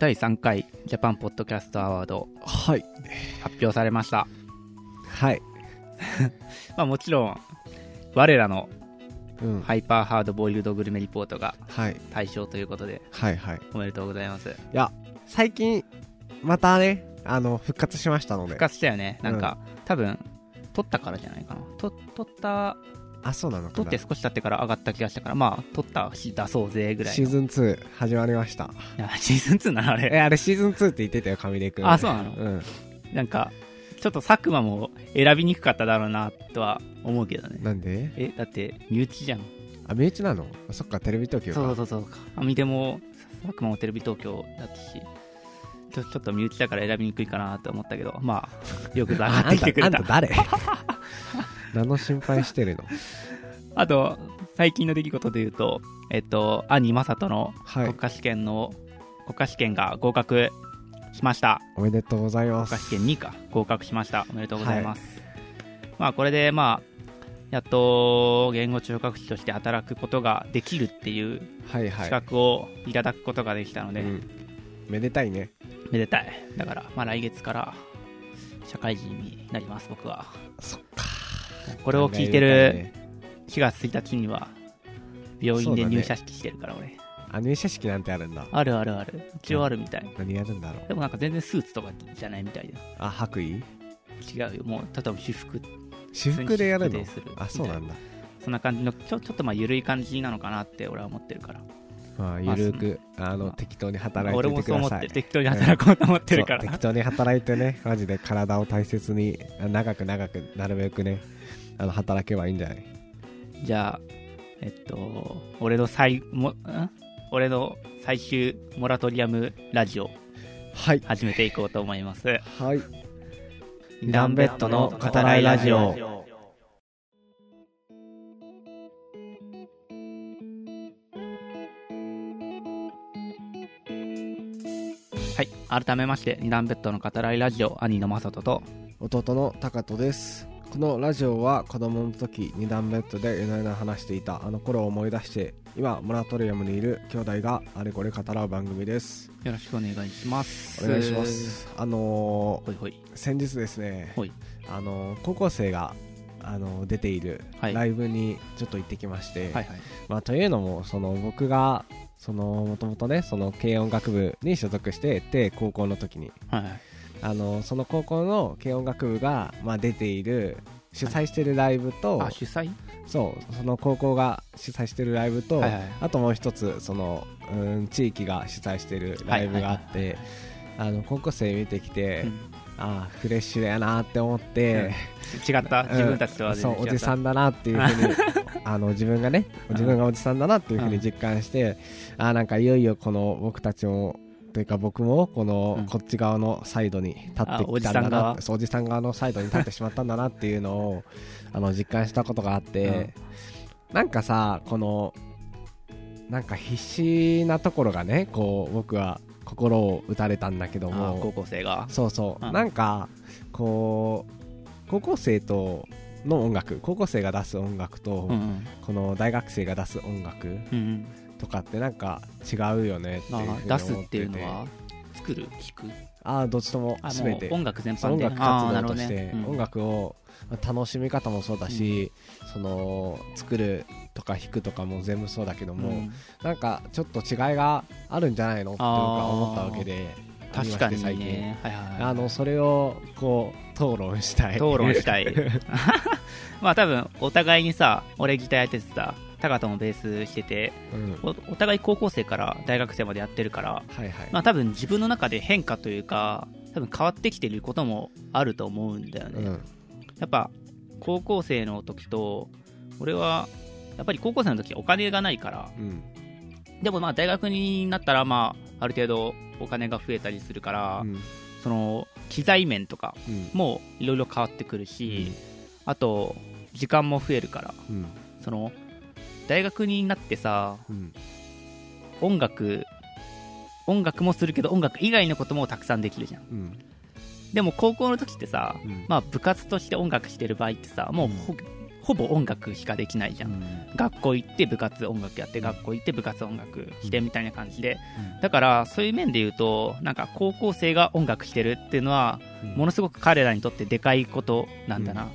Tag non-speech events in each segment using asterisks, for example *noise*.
第3回ジャパンポッドキャストアワードはい発表されました。はい *laughs* まあもちろん、我らのうんハイパーハードボイルドグルメリポートがはい対象ということで、はいはいおめでとうございます。いや最近またねあの復活しましたので復活したよね。なんか、多分、撮ったからじゃないかな。と撮った、あそうなの撮って少し経ってから上がった気がしたから、まあ、撮ったし出そうぜぐらいの。シーズン2始まりましたシーズン2なのあれ。えあれシーズン2って言ってたよ上出君あそうなのうんなんか、ちょっと佐久間も選びにくかっただろうな、とは思うけどね。なんで？え、だって、身内じゃん。あ身内なの？あそっかテレビ東京かそうそうそう。あみでも、佐久間もテレビ東京だったし、ちょちょっと身内だから選びにくいかなと思ったけど、まあ、よく上がってきてくれた。あんたあんた誰？*laughs* 何の心配してるの？あと、最近の出来事で言うと、えっと、兄正人のはい国家試験の、国家試験が合格しました。おめでとうございます国家試験2か、合格しました。おめでとうございます。まあ、これで、まあ、やっと言語聴覚士として働くことができるっていうはいはい資格をいただくことができたので、うんめでたいねめでたい。だから、まあ、来月から社会人になります、僕は。そっかこれを聞いてるれ4月1日には、病院で入社式してるから、俺。あ入社式なんてあるんだあるあるある。一応あるみたい。何やるんだろう？でもなんか全然スーツとかじゃないみたいで。あ白衣？違うよ。もう、例えば私服。私服でやるのあそうなんだそんな感じの、ちょちょっとまあ緩い感じなのかなって俺は思ってるから。まあゆるくあのまあ適当に働い俺ていもそう思って適当に働こうと思ってるから適。当に働いてねマジで体を大切にあ長く長くなるべくねあの働けばいいんじゃない？じゃあ、えっと、俺の最、も、ん？俺の最終モラトリアムラジオ。はい。始めていこうと思います。はい。二段ベッドの語らいラジオ。はい。改めまして、二段ベッドの語らいラジオ、兄の正人と、弟の高人ですこのラジオは子供の時二段ベッドで夜な夜な話していたあの頃を思い出して今モラトリアムにいる兄弟があれこれ語らう番組ですよろしくお願いします。お願いしますあのほいほい。ー先日ですね。あのー高校生があのー出ているはいライブにちょっと行ってきまして、はいはい。まあ、というのもその僕がそのもともとねその軽音楽部に所属してて高校の時にはいはい。あのその高校の軽音楽部が、まあ、出ている主催してるライブと、あ、主催？そうその高校が主催してるライブと、はいはいあともう一つその、うん、地域が主催してるライブがあって、あの高校生見てきて、うん。ああフレッシュだよなって思って、違った？うん。自分たちとは全然違った？そうおじさんだなっていうふうに *laughs* あの自分がね自分がおじさんだなっていうふうに実感して、あーなんかいよいよこの僕たちもというか僕もこの、うん。こっち側のサイドに立ってきたんだなおじさん側？のサイドに立ってしまったんだなっていうのをあの実感したことがあって、なんかさこのなんか必死なところがねこう僕は心を打たれたんだけどあも高校生が？そうそう、うん。なんかこう高校生との音楽高校生が出す音楽と、うんうん。この大学生が出す音楽うんうん。とかってなんか違うよねって出すっていうのは？作る？弾く？ああどっちとも全て。う音楽全般で？音楽活動として、ねうん音楽をまあ楽しみ方もそうだし、その作るとか弾くとかも全部そうだけども、うん。なんかちょっと違いがあるんじゃないのって思ったわけで確かにね。はいはいはい。あのそれをこう討論したい。討論したい。*laughs* まあ多分お互いにさ俺ギターやっててさ高人もベースしててうん、おお互い高校生から大学生までやってるからはいはい、まあ多分自分の中で変化というか多分変わってきてることもあると思うんだよね、うん。やっぱ高校生の時と俺はやっぱり高校生の時お金がないからうん。でもまあ大学になったらまあある程度お金が増えたりするから、うん。その機材面とかうん。もいろいろ変わってくるし、あと時間も増えるからうん。その大学になってさうん。音楽音楽もするけど音楽以外のこともたくさんできるじゃん。うん。でも高校の時ってさ、うん。まあ部活として音楽してる場合ってさもうほ,、ほぼ音楽しかできないじゃん、うん。学校行って部活音楽やって学校行って部活音楽してみたいな感じで、うん。だからそういう面で言うとなんか高校生が音楽してるっていうのはものすごく彼らにとってでかいことなんだな、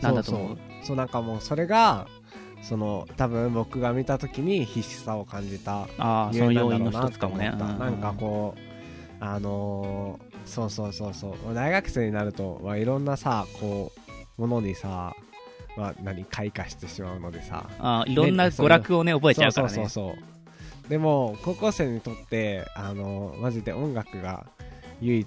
なんだと思う？そうそう。そうなんかもうそれがその多分僕が見た時に必死さを感じたああその要因のな一つかもね。と思ったなんかこうあのーそうそうそうそう。大学生になると、まあ、いろんなさこうものにさ、まあ、何開花してしまうのでさ。あーいろんな娯楽をね覚えちゃうからね。そうそうそうそう。でも高校生にとってあのマジで音楽が唯一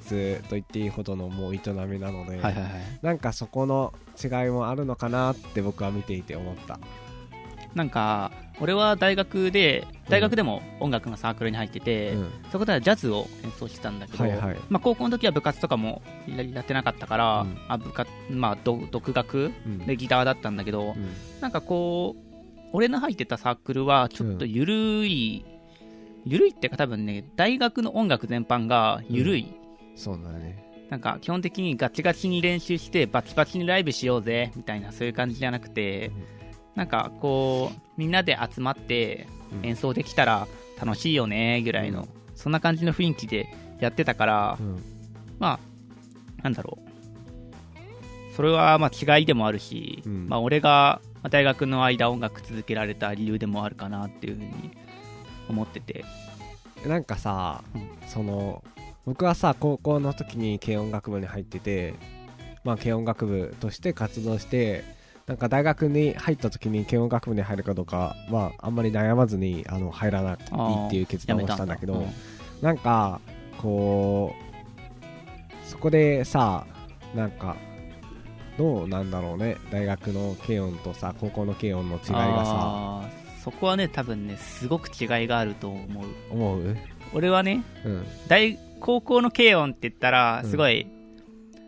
と言っていいほどのもう営みなので、はいはいはい。なんかそこの違いもあるのかなって僕は見ていて思ったなんか俺は大学で大学でも音楽のサークルに入ってて、うん。そこではジャズを演奏してたんだけど、はいはい。まあ、高校の時は部活とかもややってなかったから、うん。あ部活まあ、ど独学うん。でギターだったんだけど、うん。なんかこう俺の入ってたサークルはちょっとゆるい、ゆるいっていうか多分ね大学の音楽全般がゆるい、そうだね。なんか基本的にガチガチに練習してバチバチにライブしようぜみたいなそういう感じじゃなくて、なんかこうみんなで集まってうん演奏できたら楽しいよねぐらいの、うん。そんな感じの雰囲気でやってたから、うん。まあなんだろう。それはまあ違いでもあるし、うん。まあ、俺がまあ大学の間音楽続けられた理由でもあるかなっていうふうに思ってて。なんかさ、うん。その僕はさ高校の時に軽音楽部に入っててまあ軽音楽部として活動してなんか大学に入った時に軽音楽部に入るかどうかはあんまり悩まずにあの入らないっていう決断をしたんだけどうんなんかこうそこでさなんかどうなんだろうね。大学の軽音とさ高校の軽音の違いがさ。そこはね多分ねすごく違いがあると思う。思う？俺はねうん。大高校の軽音って言ったらうん。すごい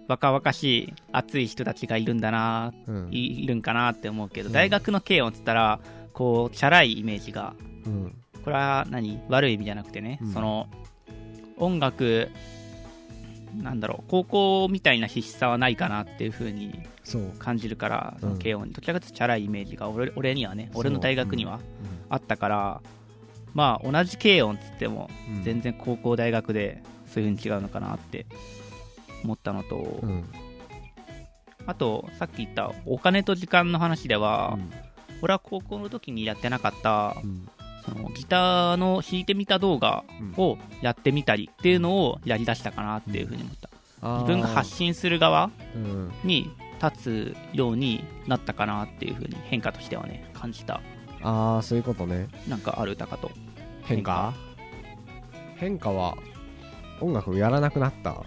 若々しい熱い人たちがいるんだな、うん。いいるんかなって思うけど、うん。大学の軽音って言ったらこうチャラいイメージがうん。これは何？悪い意味じゃなくてね、うん。その音楽なんだろう高校みたいな必死さはないかなっていう風にそう。感じるからそうん。の軽音に。どちらかというとチャラいイメージが俺俺にはね俺の大学にはあったから、まあ同じ軽音っつってもうん。全然高校大学でそういう風に違うのかなって思ったのと、うん。あとさっき言ったお金と時間の話では、うん。俺は高校の時にやってなかったうん。そのギターの弾いてみた動画をやってみたりっていうのをやりだしたかなっていうふうに思った。自分が発信する側うん。に立つようになったかなっていうふうに変化としてはね感じた。ああそういうことね。なんかある歌かと。変化。変化は音楽をやらなくなった。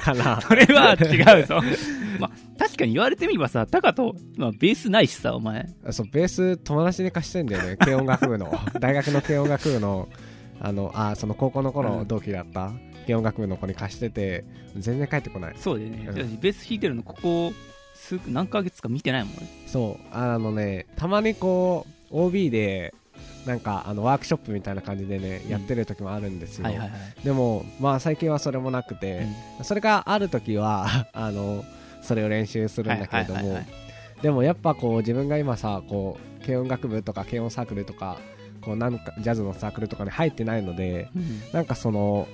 かな。*laughs* それは違うぞ。*laughs* まあ確かに言われてみればさタカと、まあ、ベースないしさお前。そうベース友達に貸してんだよね。軽音楽部の。*laughs* 大学の軽音楽部のあのあその高校の頃うん。同期だった。軽音楽部の子に貸してて全然帰ってこない。そうだよね、うん。私ベース弾いてるのここ数何ヶ月か見てないもんね。そう。あのねたまにこう OB でなんかあのワークショップみたいな感じでね、うん。やってる時もあるんですよ、でもまあ最近はそれもなくて、それがある時は *laughs* あのそれを練習するんだけれどもでもやっぱこう自分が今さこう軽音楽部とか軽音サークルとかこうなんかジャズのサークルとかに入ってないのでうん。なんかその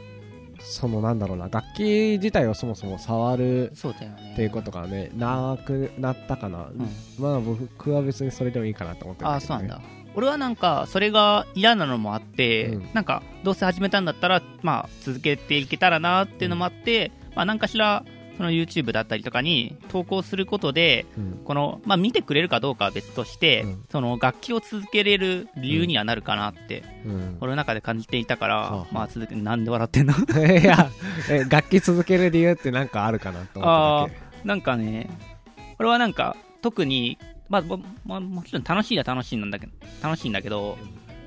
そのなんだろうな楽器自体をそもそも触るそうだよね。っていうことがねなくなったかな、うん。まあ僕は別にそれでもいいかなと思ってるああそうなんだ俺はなんかそれが嫌なのもあって、うん。なんかどうせ始めたんだったらまあ続けていけたらなっていうのもあって、まあ何かしらその YouTube だったりとかに投稿することでうん。この、まあ、見てくれるかどうかは別として、うん。その楽器を続けれる理由にはなるかなって、うん。俺の中で感じていたから、まあ続けなんで笑ってんの？*laughs* いやえ楽器続ける理由ってなんかあるかなと思っただけ。なんかね俺はなんか特にまあ、もまあ、もちろん楽しいは楽しいんだけど楽しいんだけど、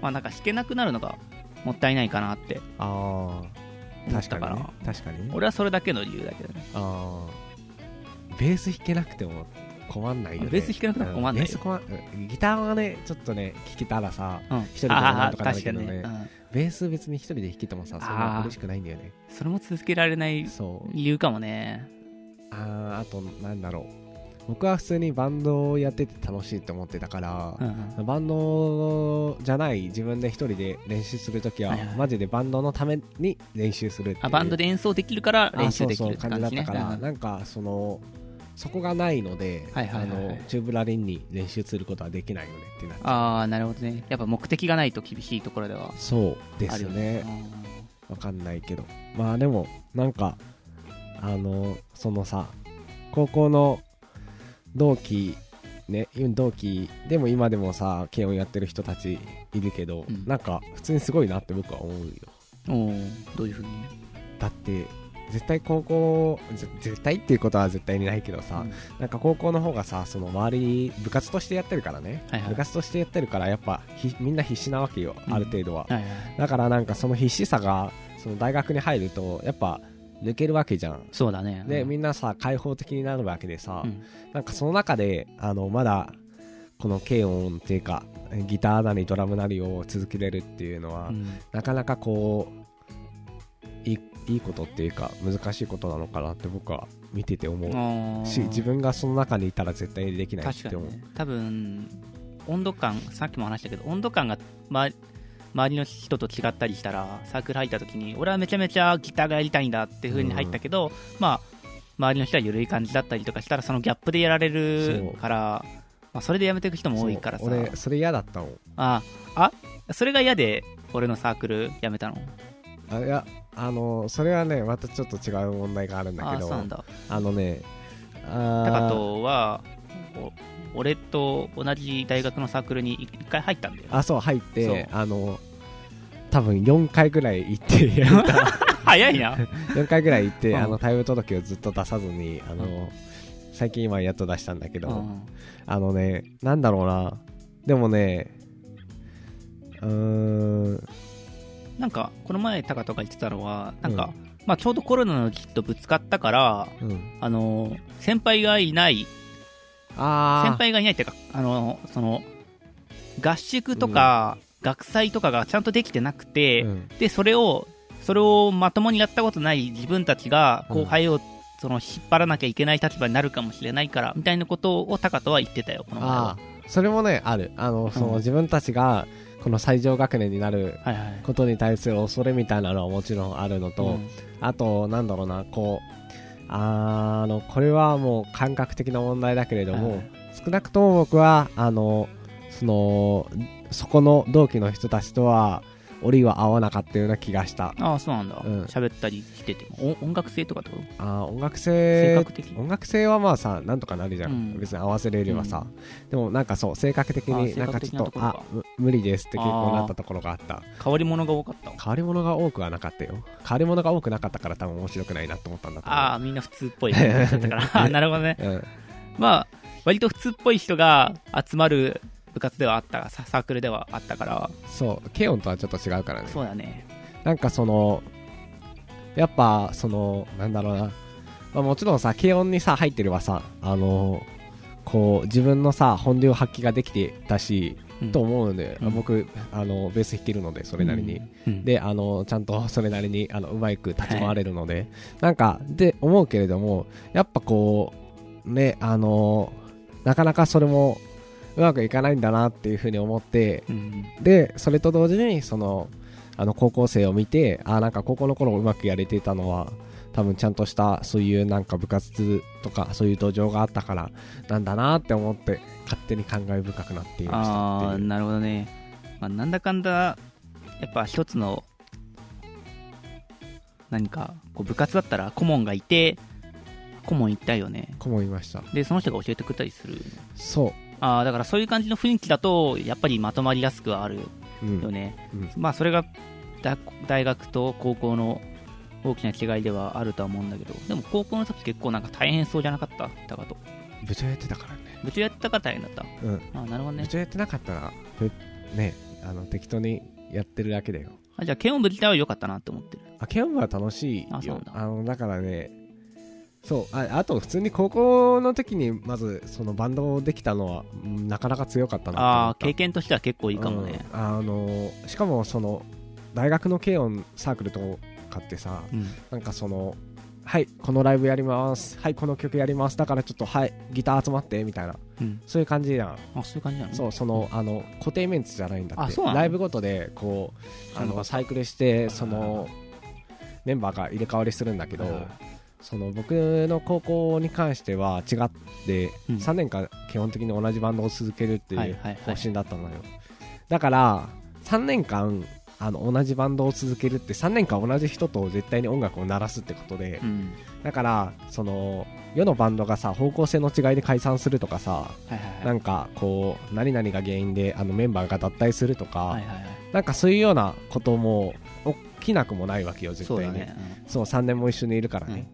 まあなんか弾けなくなるのがもったいないかなって。ああ確かにね。確かに。俺はそれだけの理由だけどね。ああベース弾けなくても困んないよね。ベース弾けなくても困んない。ギターはねちょっとね弾けたらさうん。一人でもなんとかなるけどね。ベース別に一人で弾けてもさそんな嬉しくないんだよね。うん、それも続けられないそう。理由かもね。あーあとなんだろう僕は普通にバンドをやってて楽しいって思ってたから、うんうん。バンドじゃない自分で一人で練習するときは、はいはいマジでバンドのために練習するあバンドで演奏できるから練習できるって感じね。感じだったから、う。んなんかそのそこがないので、はいはいはいはい。あのチューブラリンに練習することはできないよねってなっああなるほどね。やっぱ目的がないと厳しいところではそうですね。ね。わかんないけど。まあでもなんかあのそのさ高校の同期ね同期でも今でもさ軽音やってる人たちいるけど、うん。なんか普通にすごいなって僕は思うよ。うんおーどういうふうに？だって絶対高校ぜ絶対っていうことは絶対にないけどさ、うん。なんか高校の方がさその周り部活としてやってるからね、はいはい。部活としてやってるからやっぱひみんな必死なわけよ、うんある程度は。はいはい。だからなんかその必死さがその大学に入るとやっぱ抜けるわけじゃん。そうだね。で、うん。みんなさ開放的になるわけでさ、うん。なんかその中であのまだこの軽音っていうかギターなりドラムなりを続けれるっていうのは、うん。なかなかこういいいいことっていうか難しいことなのかなって僕は見てて思う。し自分がその中にいたら絶対にできないって思う、確かにね。多分温度感さっきも話したけど温度感が、ま、周りの人と違ったりしたらサークル入った時に俺はめちゃめちゃギターがやりたいんだっていう風に入ったけど、まあ周りの人は緩い感じだったりとかしたらそのギャップでやられるからまあ、それでやめていく人も多いからさ。俺それ嫌だったもん。ああそれが嫌で俺のサークル辞めたの？あいやあのそれはねまたちょっと違う問題があるんだけどあそうなんだ。あのねタあカトはお俺と同じ大学のサークルに一回入ったんだよあそう入ってあの多分4回ぐらい行ってやめた。*laughs* 早いな。*laughs* 4回ぐらい行って、うん。あの退部届をずっと出さずにあの、う最近今やっと出したんだけど、うん。あのねなんだろうな。でもねうーん。なんかこの前タカトが言ってたのはなんか、まあ、ちょうどコロナの時期とぶつかったからうん。あの先輩がいないあ先輩がいないっていうかあのその合宿とか、学祭とかがちゃんとできてなくて、うん。でそれをそれをまともにやったことない自分たちが後輩を、その引っ張らなきゃいけない立場になるかもしれないからみたいなことをタカトは言ってたよこの前それもねある。あのその、うん自分たちがこの最上学年になることに対する恐れみたいなのはもちろんあるのと、うん。あとなんだろうなこうあのこれはもう感覚的な問題だけれども、はいはい。少なくとも僕はあのそのそこの同期の人たちとは折は合わなかったような気がした。ああそうなんだ。うん。喋、ったりしてても。お音楽性とかってこと？あー音楽性性格的？音楽性はまあさなんとかなるじゃん、うん。別に合わせれればさ、でもなんかそう性格的あになんかちょっとあむ無理ですって結構なったところがあった。変わり者が多かった。変わり者が多くはなかったよ。変わり者が多くなかったから多分面白くないなと思ったんだああみんな普通っぽい。だったからなるほどね。うん。まあ割と普通っぽい人が集まる部活ではあったササークルではあったから。そうケオンとはちょっと違うからね。そうだね。なんかそのやっぱそのなんだろうな、まあ、もちろんさ軽音にさ入ってればさあのこう自分のさ本領発揮ができてたし、うん。と思うんで、うん。僕あのベース弾けるのでそれなりに、うん。であのちゃんとそれなりにあのうまく立ち回れるので、なんかで思うけれどもやっぱこうねあのなかなかそれもうまくいかないんだなっていうふうに思ってうん。でそれと同時にそのあの高校生を見てあなんか高校の頃うまくやれていたのは多分ちゃんとしたそういうなんか部活とかそういう土壌があったからなんだなって思って勝手に感慨深くなっていましたあなるほどね、まあ、なんだかんだやっぱ一つの何かこう部活だったら顧問がいて顧問行ったよね。子もいました。でその人が教えてくれたりする。そああだからそういう感じの雰囲気だとやっぱりまとまりやすくはあるう、うん。よね、うん。まあそれがだ大学と高校の大きな違いではあるとは思うんだけど。でも高校の時結構なんか大変そうじゃなかった？と。部長やってたからね。部長やったから大変だった？うん。ああなるほどね。部長やってなかったらふねあの適当にやってるだけだよ。あじゃあ検温部自体は良かったなって思ってる。あケンは楽しいあそうなんだ。よあのだからねそうああと普通に高校の時にまずそのバンドできたのはうんなかなか強かったなああ経験としては結構いいかもね、うん。あのしかもその大学の軽音サークルとかってさうん。なんかそのはいこのライブやります。はいこの曲やります。だからちょっとはいギター集まってみたいな。うん。そういう感じじゃん。あそういう感じなのそうそのあの固定メンツじゃないんだって。ライブごとでこうあののサイクルしてそのメンバーが入れ替わりするんだけど、その僕の高校に関しては違って、うん。3年間基本的に同じバンドを続けるっていう方針だったのよ、だから3年間あの同じバンドを続けるって3年間同じ人と絶対に音楽を鳴らすってことで、うん。だからその世のバンドがさ方向性の違いで解散するとかさなんかこう何々が原因であのメンバーが脱退するとか、なんかそういうようなことも起きなくもないわけよ絶対に。そうだね。そう3年も一緒にいるからね、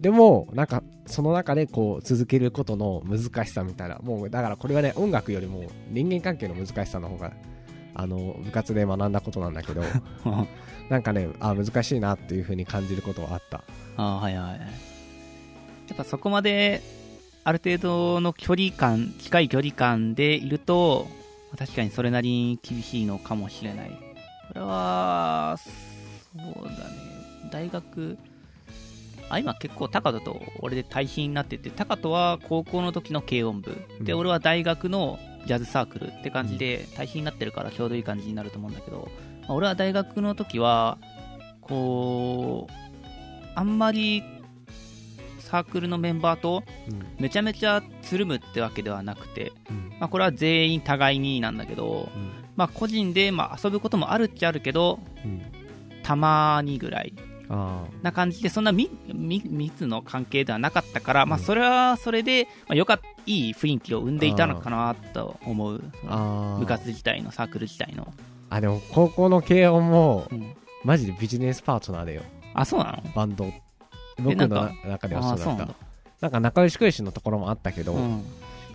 でもなんかその中でこう続けることの難しさみたいなもうだからこれはね音楽よりも人間関係の難しさの方があの部活で学んだことなんだけどうん *laughs* なんかねあ難しいなっていう風に感じることはあった。あはいはい。やっぱそこまである程度の距離感近い距離感でいるとまあ確かにそれなりに厳しいのかもしれない。これはそうだね。大学あ今結構高人と俺で対比になってて高人は高校の時の軽音部。で、うん。俺は大学のジャズサークルって感じで対比になってるからちょうどいい感じになると思うんだけど、まあ俺は大学の時はこうあんまりサークルのメンバーとうん。めちゃめちゃつるむってわけではなくて、うん。まあ、これは全員互いになんだけど、うん。まあ、個人でまあ遊ぶこともあるっちゃあるけどうん。たまにぐらい。あな感じでそんな密の関係ではなかったから、まあ、うん。それはそれで、まあ、よかっいい雰囲気を生んでいたのかなと思う。部活自体のサークル自体の、あでも高校の軽音もうん。マジでビジネスパートナーだよ。あそうなの？バンド。僕の中ではあそうだった。なんだ。なんか仲良し食いしのところもあったけど、うん。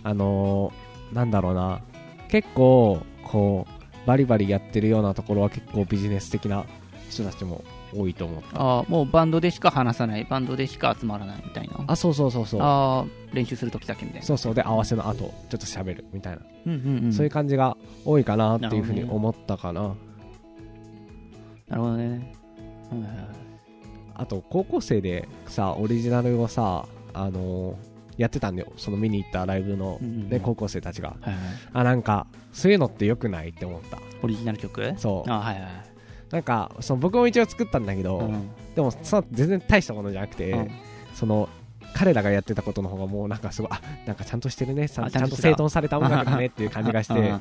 あのーなんだろうな。結構こうバリバリやってるようなところは結構ビジネス的な人たちも多いと思った。あもうバンドでしか話さないバンドでしか集まらないみたいな。あそうそうそうそう。あー練習するときだけみたいな。そうそう。で合わせの後ちょっと喋るみたいな、うんうんうん。そういう感じが多いかなっていうふうに思ったかな。なるほどね、うんあと高校生でさオリジナルをさあのーやってたんだよ。その見に行ったライブの、ね高校生たちが。はいはい。あなんかそういうのって良くないって思った。オリジナル曲？そう。あはいはいなんかその僕も一応作ったんだけど、うん。でもその全然大したものじゃなくて、うん。その彼らがやってたことの方がもうなんかすごいあなんかちゃんとしてるねちゃんと整頓された音楽だねっていう感じがしうん。て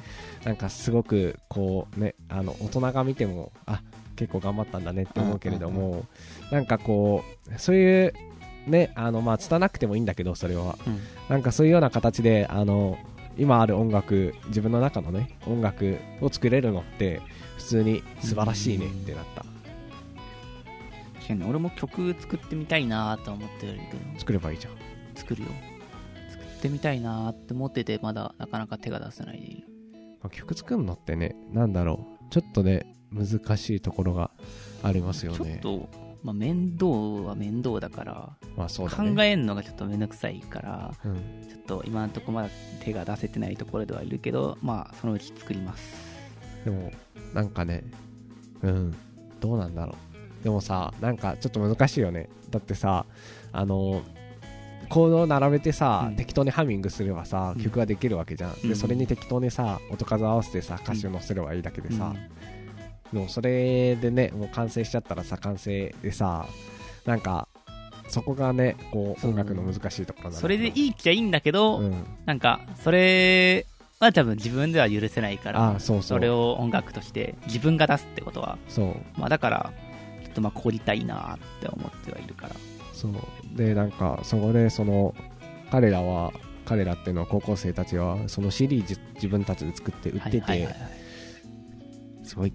なんかすごくこうねあの大人が見てもあ結構頑張ったんだねって思うけれどもなんかこうそういうねあのまあ拙なくてもいいんだけどそれは。うん。なんかそういうような形であの今ある音楽自分の中のね音楽を作れるのって普通に素晴らしいねってなった。確かに俺も曲作ってみたいなとは思ってるけど。作ればいいじゃん。作るよ。作ってみたいなって思っててまだなかなか手が出せない。でいるまあ曲作るのってねなんだろう。ちょっとね難しいところがありますよね。ちょっと、まあ、面倒は面倒だからまあそうだね。考えるのがちょっとめんどくさいからうん、ちょっと今のところまだ手が出せてないところではいるけどまあそのうち作ります。でもなんかねうん。どうなんだろう。でもさなんかちょっと難しいよね。だってさあのコードを並べてさ、うん。適当にハミングすればさうん。曲ができるわけじゃん、うん。でそれに適当にさ音数合わせてさ歌詞を載せればいいだけでさ、でもそれでねもう完成しちゃったらさ完成でさなんかそこがねこう音楽の難しいところなそれでいいいっちゃいいんだけど、うん、なんかそれは多分自分では許せないからあそれを音楽として自分が出すってことは、そう。まあ、だからちょっとまあ凝りたいなって思ってはいるから。そう。でなんかそこでその彼らは彼らっていうのは高校生たちはその CD 自自分たちで作って売ってて、はいはいはいはい。すごい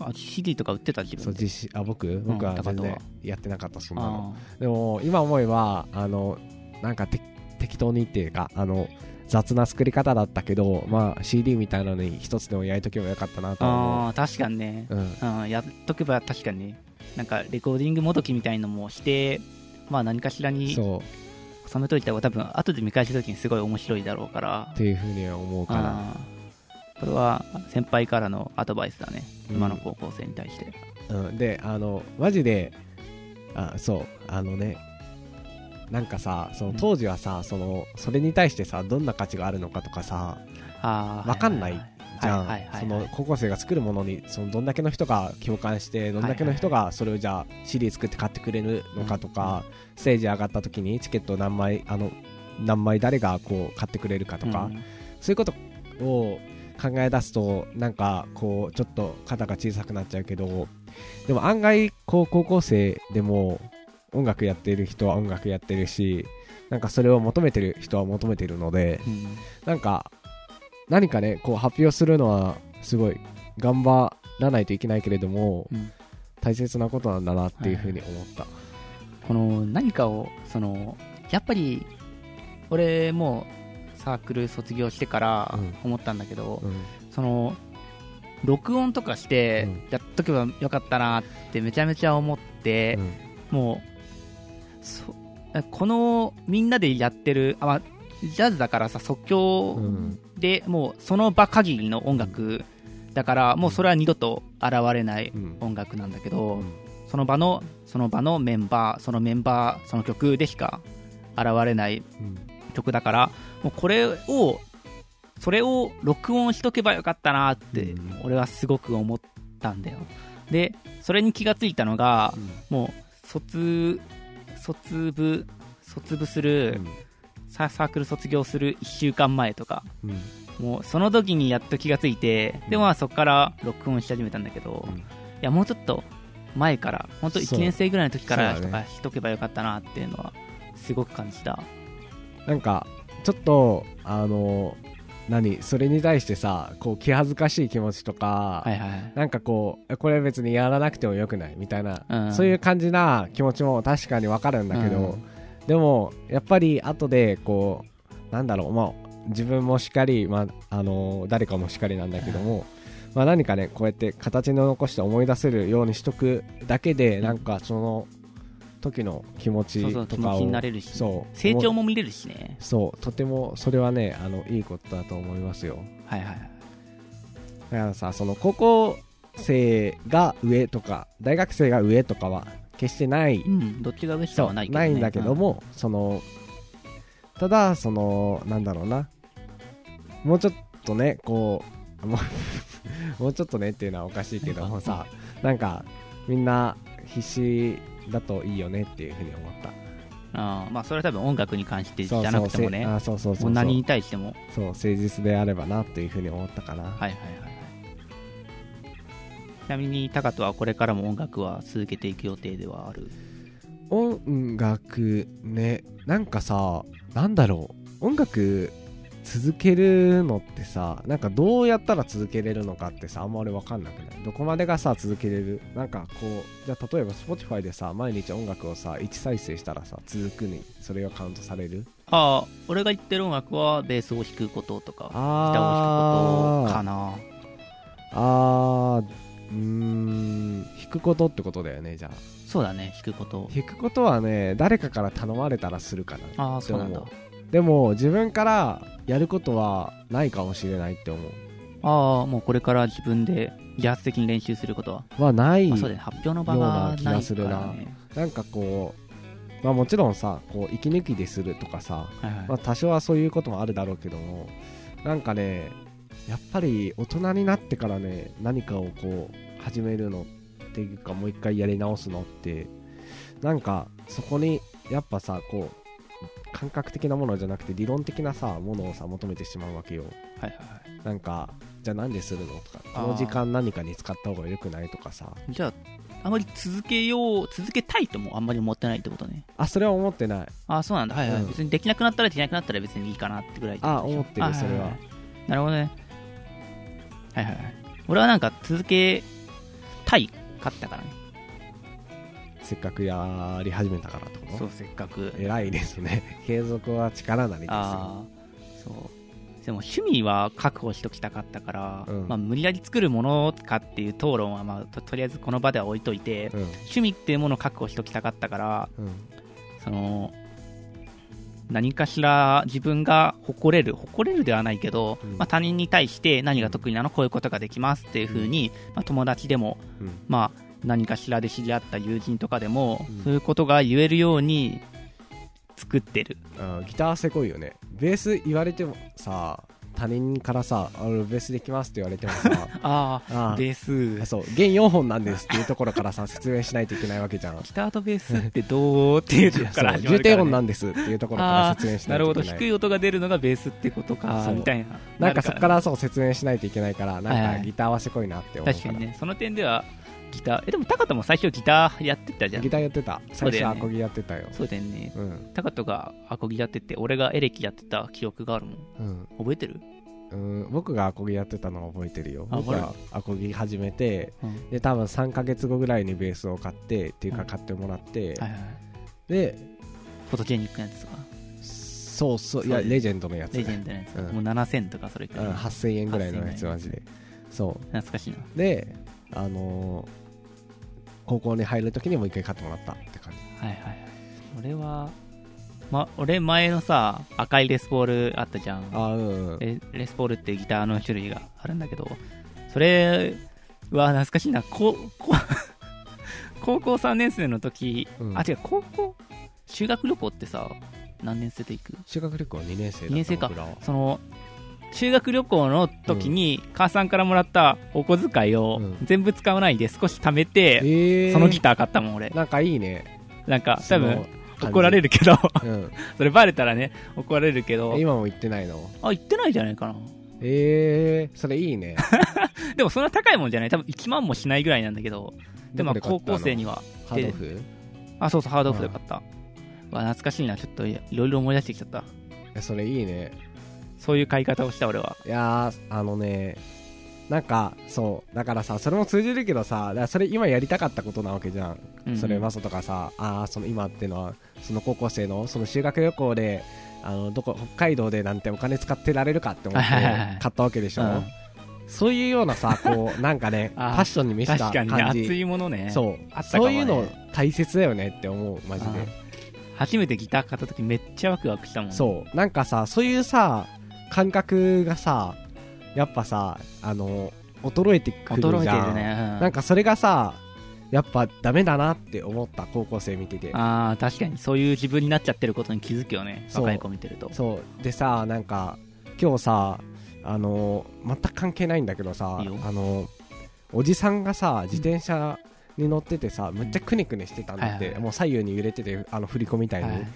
あ、CD とか売ってた自分で。そうあ僕？僕は全然やってなかったそんなの。あでも今思えばあのなんかて適当にっていうかあの雑な作り方だったけど、まあ、CD みたいなのに一つでも焼いとけばよかったなーとは思あー確かにね、う、うん、うん、やっとけば確かに。ねなんかレコーディングもどきみたいのもしてまあ何かしらに収めといた方が多分後で見返した時にすごい面白いだろうから。っていうふうには思うからあーこれは先輩からのアドバイスだね、うん。今の高校生に対して。うん、であのマジであそう。あのねなんかさその当時はさ、そのそれに対してさどんな価値があるのかとかさあーわかんないじゃん、その高校生が作るものにそのどんだけの人が共感してどんだけの人がそれをじゃあ CD 作って買ってくれるのかとか、ステージ上がった時にチケット何枚あの何枚誰がこう買ってくれるかとか、うん。そういうことを考え出すとなんかこうちょっと肩が小さくなっちゃうけどでも案外こう高校生でも音楽やってる人は音楽やってるしなんかそれを求めてる人は求めてるのでうんなんか何かねこう発表するのはすごい頑張らないといけないけれどもうん大切なことなんだなっていうふうに思った、この何かをそのやっぱり俺もうサークル卒業してからうん。思ったんだけど、うん。その録音とかしてうん。やっとけばよかったなってめちゃめちゃ思って、うん。もうそこのみんなでやってるあ、まあ、ジャズだからさ即興うん。でもうその場限りの音楽だからもうそれは二度と現れないうん。音楽なんだけど、うん。その場のその場のメンバーそのメンバーその曲でしか現れないうん曲だからもうこれをそれを録音しとけばよかったなってうん。俺はすごく思ったんだよ。でそれに気がついたのがもう卒卒部卒部するササークル卒業する1週間前とかうん。もうその時にやっと気がついてでもまあそこから録音し始めたんだけど、うん。いやもうちょっと前から本当そう1年生ぐらいの時からとかしとけばよかったなっていうのはすごく感じたなんかちょっとあの何それに対してさこう気恥ずかしい気持ちとか、はいはいなんかこうえこれ別にやらなくてもよくない？みたいな、うん。そういう感じな気持ちも確かにわかるんだけど、うん。でもやっぱり後でこうなんだろうまあ自分もしっかり、まああの誰かもしっかりなんだけども、まあ、何かねこうやって形に残して思い出せるようにしとくだけでなんかその時の気持ちとかを気持ちになれるしそう成長も見れるしね。そうとてもそれはねあのいいことだと思いますよ。はいはいはい。だからさその高校生が上とか大学生が上とかは決してない。うんどっちが上下はないけど、ね、んだけども、そのただそのなんだろうな。もうちょっとねこうもう *laughs* もうちょっとねっていうのはおかしいけどもさなんかみんな必死だといいよねっていうふうに思った。うんあーまあそれは多分音楽に関してじゃなくてもね。そうそうそう何に対しても。そう誠実であればなっていうふうに思ったかな、はいはいはいはい。ちなみにタカトはこれからも音楽は続けていく予定ではある？音楽ねなんかさなんだろう。音楽続けるのってさなんかどうやったら続けれるのかってさあんまり分かんなくない？どこまでがさ続けれる？なんかこうじゃあ例えば Spotify でさ毎日音楽をさ1再生したらさ続くにそれがカウントされる？ああ俺が言ってる音楽はベースを弾くこととかギターをあ弾くことかな。あー。うーん。弾くことってことだよねじゃあ。そうだね弾くこと。弾くことはね誰かから頼まれたらするかな。ああそうなんだ。でも自分からやることはないかもしれないって思う。ああもうこれから自分で自発的に練習することは、はない、まあ、そうだね発表の場がような気ないがするな。からねなんかこうまあもちろんさこう息抜きでするとかさ、はいはい。まあ、多少はそういうこともあるだろうけどもなんかねやっぱり大人になってからね何かをこう始めるのっていうかもう一回やり直すのってなんかそこにやっぱさこう感覚的なものじゃなくて理論的なさものをさ求めてしまうわけよ。はいはいはい。なんかじゃあ何でするのとかこの時間何かに使った方が良くないとかさ。じゃああまり続けよう続けたいともあんまり思ってないってことね。あそれは思ってない。ああそうなんだ。はいはい、うん。別にできなくなったらできなくなったら別にいいかなってぐらいあ思ってるあそれはい。いいなるほどね。はいはいはい。俺はなんか続けたいかったからねせっかくやり始めたからってこと？そうせっかく。偉いですね。*laughs* 継続は力なりですよ。ああそう。でも趣味は確保しときたかったから、うん。まあ、無理やり作るものかっていう討論は、まあ、ととりあえずこの場では置いといて、うん。趣味っていうものを確保しときたかったからうん。その何かしら自分が誇れる誇れるではないけど、うん。まあ、他人に対して何が得意なのこういうことができますっていう風に、まあ、友達でも、うん。まあ、何かしらで知り合った友人とかでも、うん。そういうことが言えるように作ってる。うんギターせこいよね。ベース言われてもさ他人からさあ俺ベースできますって言われてもさ *laughs* あああベース。そう。弦4本なんですっていうところからさ説明しないといけないわけじゃん。ギターとベースってどうっていうところからそう始まるから、ね、重低音なんですっていうところから説明しなないるほどとい。けない低い音が出るのがベースってことかみたいな。なんかそなるこからそう説明しないといけないからなんかギターはせこいなって思う確かにね。その点ではギター。えでも高田も最初ギターやってたじゃん。ギターやってた。最初アコギやってたよ。そうだよね。うん。高田がアコギやってて俺がエレキやってた記憶があるもん。うん。覚えてる、うん。僕がアコギやってたのは覚えてるよ。あ僕はアコギ始めてうん。で多分3ヶ月後ぐらいにベースを買ってっていううん。か買ってもらって。はいはいでフォトジェニックのやつとか？そうそう。いやレジェンドのやつレジェンドのやつ、うん。もう7000とかそれくらい、うん8000円ぐらいのやつ8000円マジで。そ懐かしいな。うであのー高校に入るときにもう一回買ってもらったって感じ。はいはいはい。俺はま俺前のさ赤いレスポールあったじゃん。あうんうんレレスポールってギターの種類があるんだけどそれは懐かしいな。ここ *laughs* 高校3年生の時、うん。あ違う高校修学旅行ってさ何年生で行く？修学旅行2年生だった二年生か。その修学旅行の時に母さんからもらったお小遣いをうん。全部使わないで少し貯めて、えー。そのギター買ったもん俺。なんかいいね。なんか多分怒られるけど。うん。*laughs* それバレたらね怒られるけど。今も行ってないの？あ言ってないじゃないかな。えー、それいいね。*laughs* でもそんな高いもんじゃない。多分1万もしないぐらいなんだけど。でもまあ高校生にには。ハードオフ？あそうそうハードオフで買った、わ懐かしいな。ちょっといろいろ思い出してきちゃった。えそれいいねそういう買い方をした俺は。いやーあのねなんかそうだからさそれも通じるけどさそれ今やりたかったことなわけじゃん、うんそれマソとかさああその今っていうのはその高校生のその修学旅行であのどこ北海道でなんてお金使ってられるかって思って買ったわけでしょ、うん。そういうようなさこう *laughs* なんかねファッションに見せた確かにね感じ。熱いものね。そう。あったかもね。そういうの大切だよねって思うマジで。初めてギター買った時めっちゃワクワクしたもん。そう。なんかさそういうさ感覚がさやっぱさあの衰えてくるじゃん。驚いてるね、うん。なんかそれがさやっぱダメだなって思った高校生見てて。ああ確かに。そういう自分になっちゃってることに気づくよね。そう。若い子見てると。そう。でさなんか今日さあの全く関係ないんだけどさいいよ。あのおじさんがさ自転車に乗っててさ、むっちゃくねくねしてたんだって、はいはいはい。もう左右に揺れててあの振り子みたいに、はい。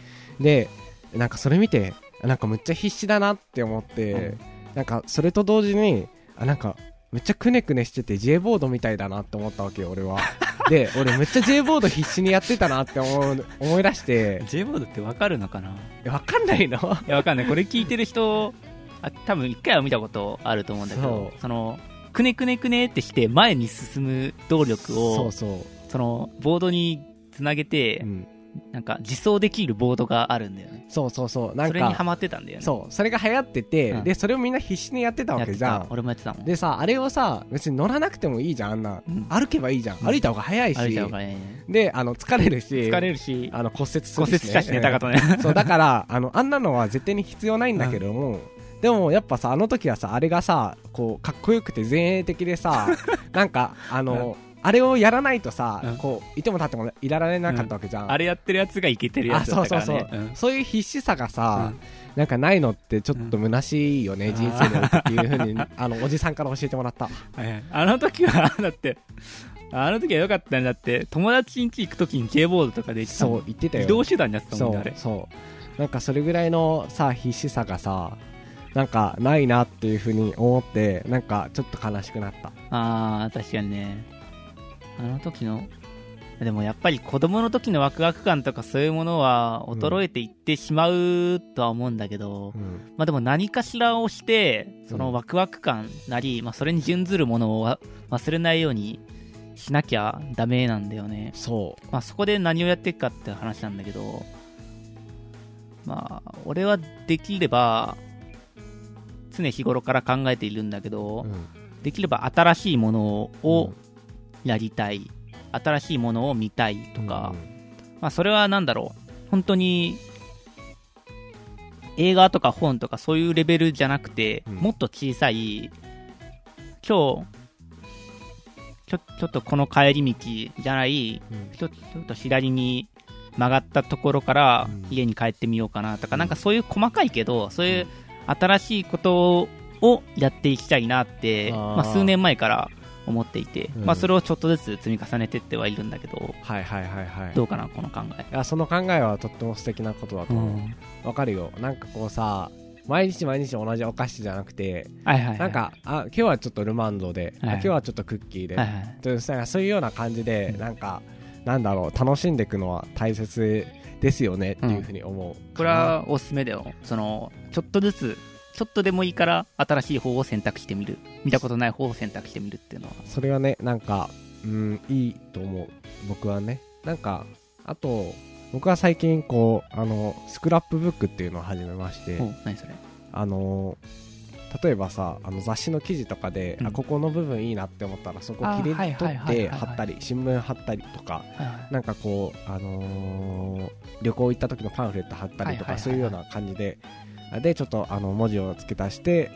でなんかそれ見てなんかむっちゃ必死だなって思って、うん。なんかそれと同時にあなんかめっちゃくねくねしてて J ボードみたいだなって思ったわけよ俺は。*laughs* で俺めっちゃ J ボード必死にやってたなって思う思い出して。J ボードってわかるのかな？いやわかんないの？いやわかんない。これ聞いてる人あ多分一回は見たことあると思うんだけどそのくねくねくねってして前に進む動力をそうそう。そのボードにつなげて、うん、なんか自走できるボードがあるんだよね。そうそうそう。なんそれにハかマってたんだよね。そう。それが流行ってて、うん。でそれをみんな必死にやってたわけじゃん。た。俺もやってたもん。でさあれをさ別に乗らなくてもいいじゃんあんな、うん。歩けばいいじゃん。うん。歩いた方が早いし、歩いた方がいいね。であの疲れるし。疲れるし。あの骨折する骨折したしね高とね。そうだからあのあんなのは絶対に必要ないんだけども、でもやっぱさあの時はさあれがさこうかっこよくて前衛的でさ *laughs* なんかあの、あれをやらないとさ、うん。こういても立ってもいられなかったわけじゃん、あれやってるやつがいけてるやつだったからね。あそうそうそううん。そういう必死さがさ、うん。なんかないのってちょっと虚しいよね、うん。人生においてっていうふうにあのおじさんから教えてもらった。はいはいあの時は *laughs* だってあの時は良かったんだって友達ん家行く時に J ボードとかで行ってたもん。そう言ってたよ。移動手段になってたそもんねあれ。うそう。なんかそれぐらいのさ必死さがさなんかないなっていうふうに思ってなんかちょっと悲しくなった。ああ確かにねあの時の？でもやっぱり子供の時のワクワク感とかそういうものは衰えていってしまうとは思うんだけど、うん。まあでも何かしらをしてそのワクワク感なり、まあそれに準ずるものをわ忘れないようにしなきゃダメなんだよね。そまあそこで何をやっていくかって話なんだけどまあ俺はできれば常日頃から考えているんだけど、う、うん。できれば新しいものをやりたい、新しいものを見たいとか、まあそれはなんだろう。本当に映画とか本とかそういうレベルじゃなくて、うん。もっと小さい今日ちょちょっとこの帰り道じゃないちょちょっと左に曲がったところからうん。家に帰ってみようかなとか、うん。なんかそういう細かいけどそういう新しいことをやっていきたいなってまあ、数年前から思っていて、うん。まあ、それをちょっとずつ積み重ねてってはいるんだけどはいはいはいはい。どうかなこの考え。いやその考えはとっても素敵なことだと思うわ、かるよ。なんかこうさ毎日毎日同じお菓子じゃなくてはいはいはい。なんかあ今日はちょっとルマンドで、あはい今日はちょっとクッキーで、はいはい。そういうような感じで、うん。なんかなんだろう楽しんでいくのは大切ですよねっていうふうに思う、これはおすすめだよ。そのちょっとずつちょっとでもいいから新しい方を選択してみる。見たことない方を選択してみるっていうのは。それはねなんかうんいいと思う。僕はね。なんかあと僕は最近こうあのスクラップブックっていうのを始めまして。お何それ？あの例えばさあの雑誌の記事とかで、うん。あここの部分いいなって思ったらそこ切りはい取って貼ったり新聞貼ったりとかはいはい。なんかこう、あのー旅行行った時のパンフレット貼ったりとか、そういうような感じででちょっとあの文字を付け足して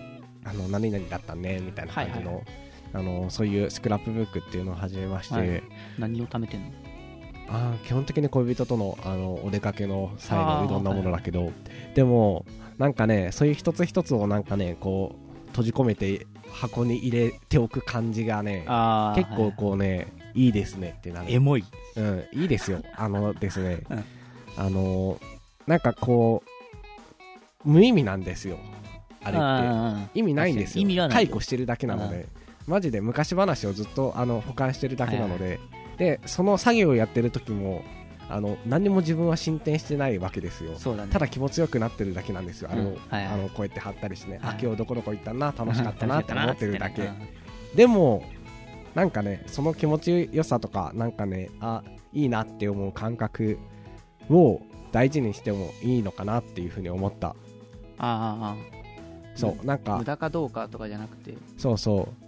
あの何々だったねみたいな感じの、はいあのそういうスクラップブックっていうのを始めまして、はい。何を貯めてんの？あー基本的に恋人とのあのお出かけの際のいろんなものだけど、でもなんかねそういう一つ一つをなんかねこう閉じ込めて箱に入れておく感じがね結構こうねいいですねってなる。エモい。うん、いいですよ。あのですね、*laughs* うん。あの、なんかこう、無意味なんですよ。あれって。あ意味ないんですよ。意味はない。解雇してるだけなので、マジで昔話をずっとあの保管してるだけなので、で、その作業をやってる時も、あの何にも自分は進展してないわけですよ。ね。ただ気持ちよくなってるだけなんですよ。あれを、うん。はいはい。あのこうやって貼ったりしてね、はい。あ、今日どこどこ行ったな、楽しかったなって思ってるだけ。うん。でもなんかねその気持ちよさとかなんかねあいいなって思う感覚を大事にしてもいいのかなっていうふうに思ったあー。あそうなんか。ー無駄かどうかとかじゃなくて。そうそう。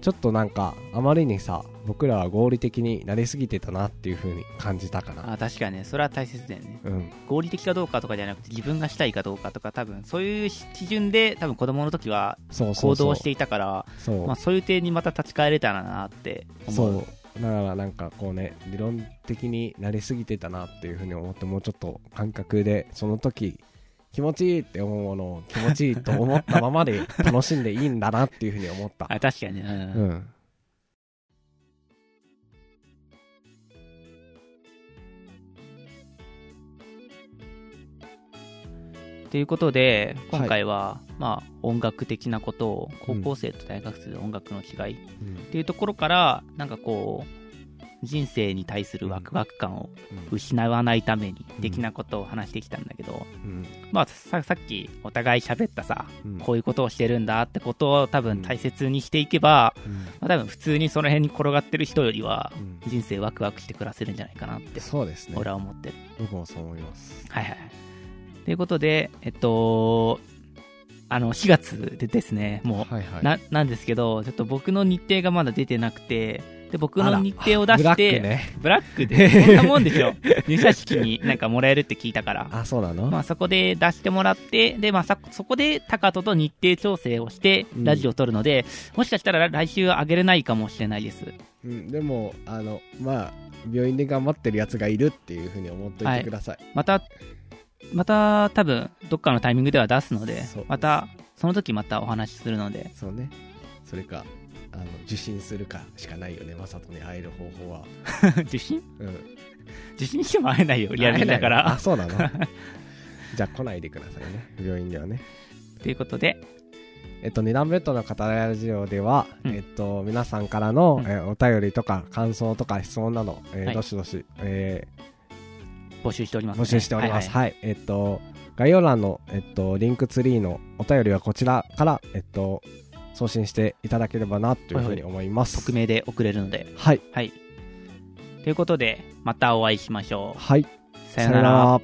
ちょっとなんかあまりにさ僕らは合理的になりすぎてたなっていうふうに感じたかな。あー確かにね。それは大切だよね。うん。合理的かどうかとかじゃなくて自分がしたいかどうかとか多分そういう基準で多分子供の時は行動していたからそう、まあ、そういう点にまた立ち返れたらなって思う。だからなんかこうね理論的になりすぎてたなっていうふうに思ってもうちょっと感覚でその時気持ちいいって思うものを気持ちいいと思ったままで楽しんでいいんだなっていうふうに思った。*laughs* あ確かに。ね、うん。うん。ということで今回は、まあ、音楽的なことを高校生と大学生の音楽の違いっていうところからなんかこう人生に対するワクワク感を失わないためにうん的なことを話してきたんだけど、うん。まあささっきお互い喋ったさうん。こういうことをしてるんだってことを多分大切にしていけば、うん。まあ、多分普通にその辺に転がってる人よりはうん。人生ワクワクして暮らせるんじゃないかなってそうですね。俺は思ってる。僕もそう思います。はいはい。ということで、えっと、あの、4月でですね、もう、はいはい。な、なんですけど、ちょっと僕の日程がまだ出てなくて、で、僕の日程を出して、クね。ブラックで、*laughs* そんなもんでしょ。入社式に *laughs* なんかもらえるって聞いたから。あそうなの、まあそこで出してもらって、で、まあさそこで高人と日程調整をして、うん。ラジオを撮るので、もしかしたら来週上げれないかもしれないです。うん、でもあのまあ病院で頑張ってるやつがいるっていうふうに思っといてください、また、また多分、どっかのタイミングでは出すのでまた、その時またお話しするので、そうね。それかあの受診するかしかないよね。まさとに会える方法は。*laughs* 受信？うん。受信しても会えないよ、リアルに。だか会えないあら。そうなの？*laughs* じゃあ来ないでくださいね。病院ではね。ということで、えっと、二段ベッドの語りラジオでは、うん。えっと、皆さんからの、うん。えーお便りとか感想とか質問など、えーはい。どしどし、え募集しております、ー募集しております。はい。はい、えっと、概要欄の、えっと、リンクツリーのお便りはこちらから、えっと、送信していただければなというふうに思います。匿名で送れるので。はい。はい。ということで、またお会いしましょう。はい。さよなら。ら。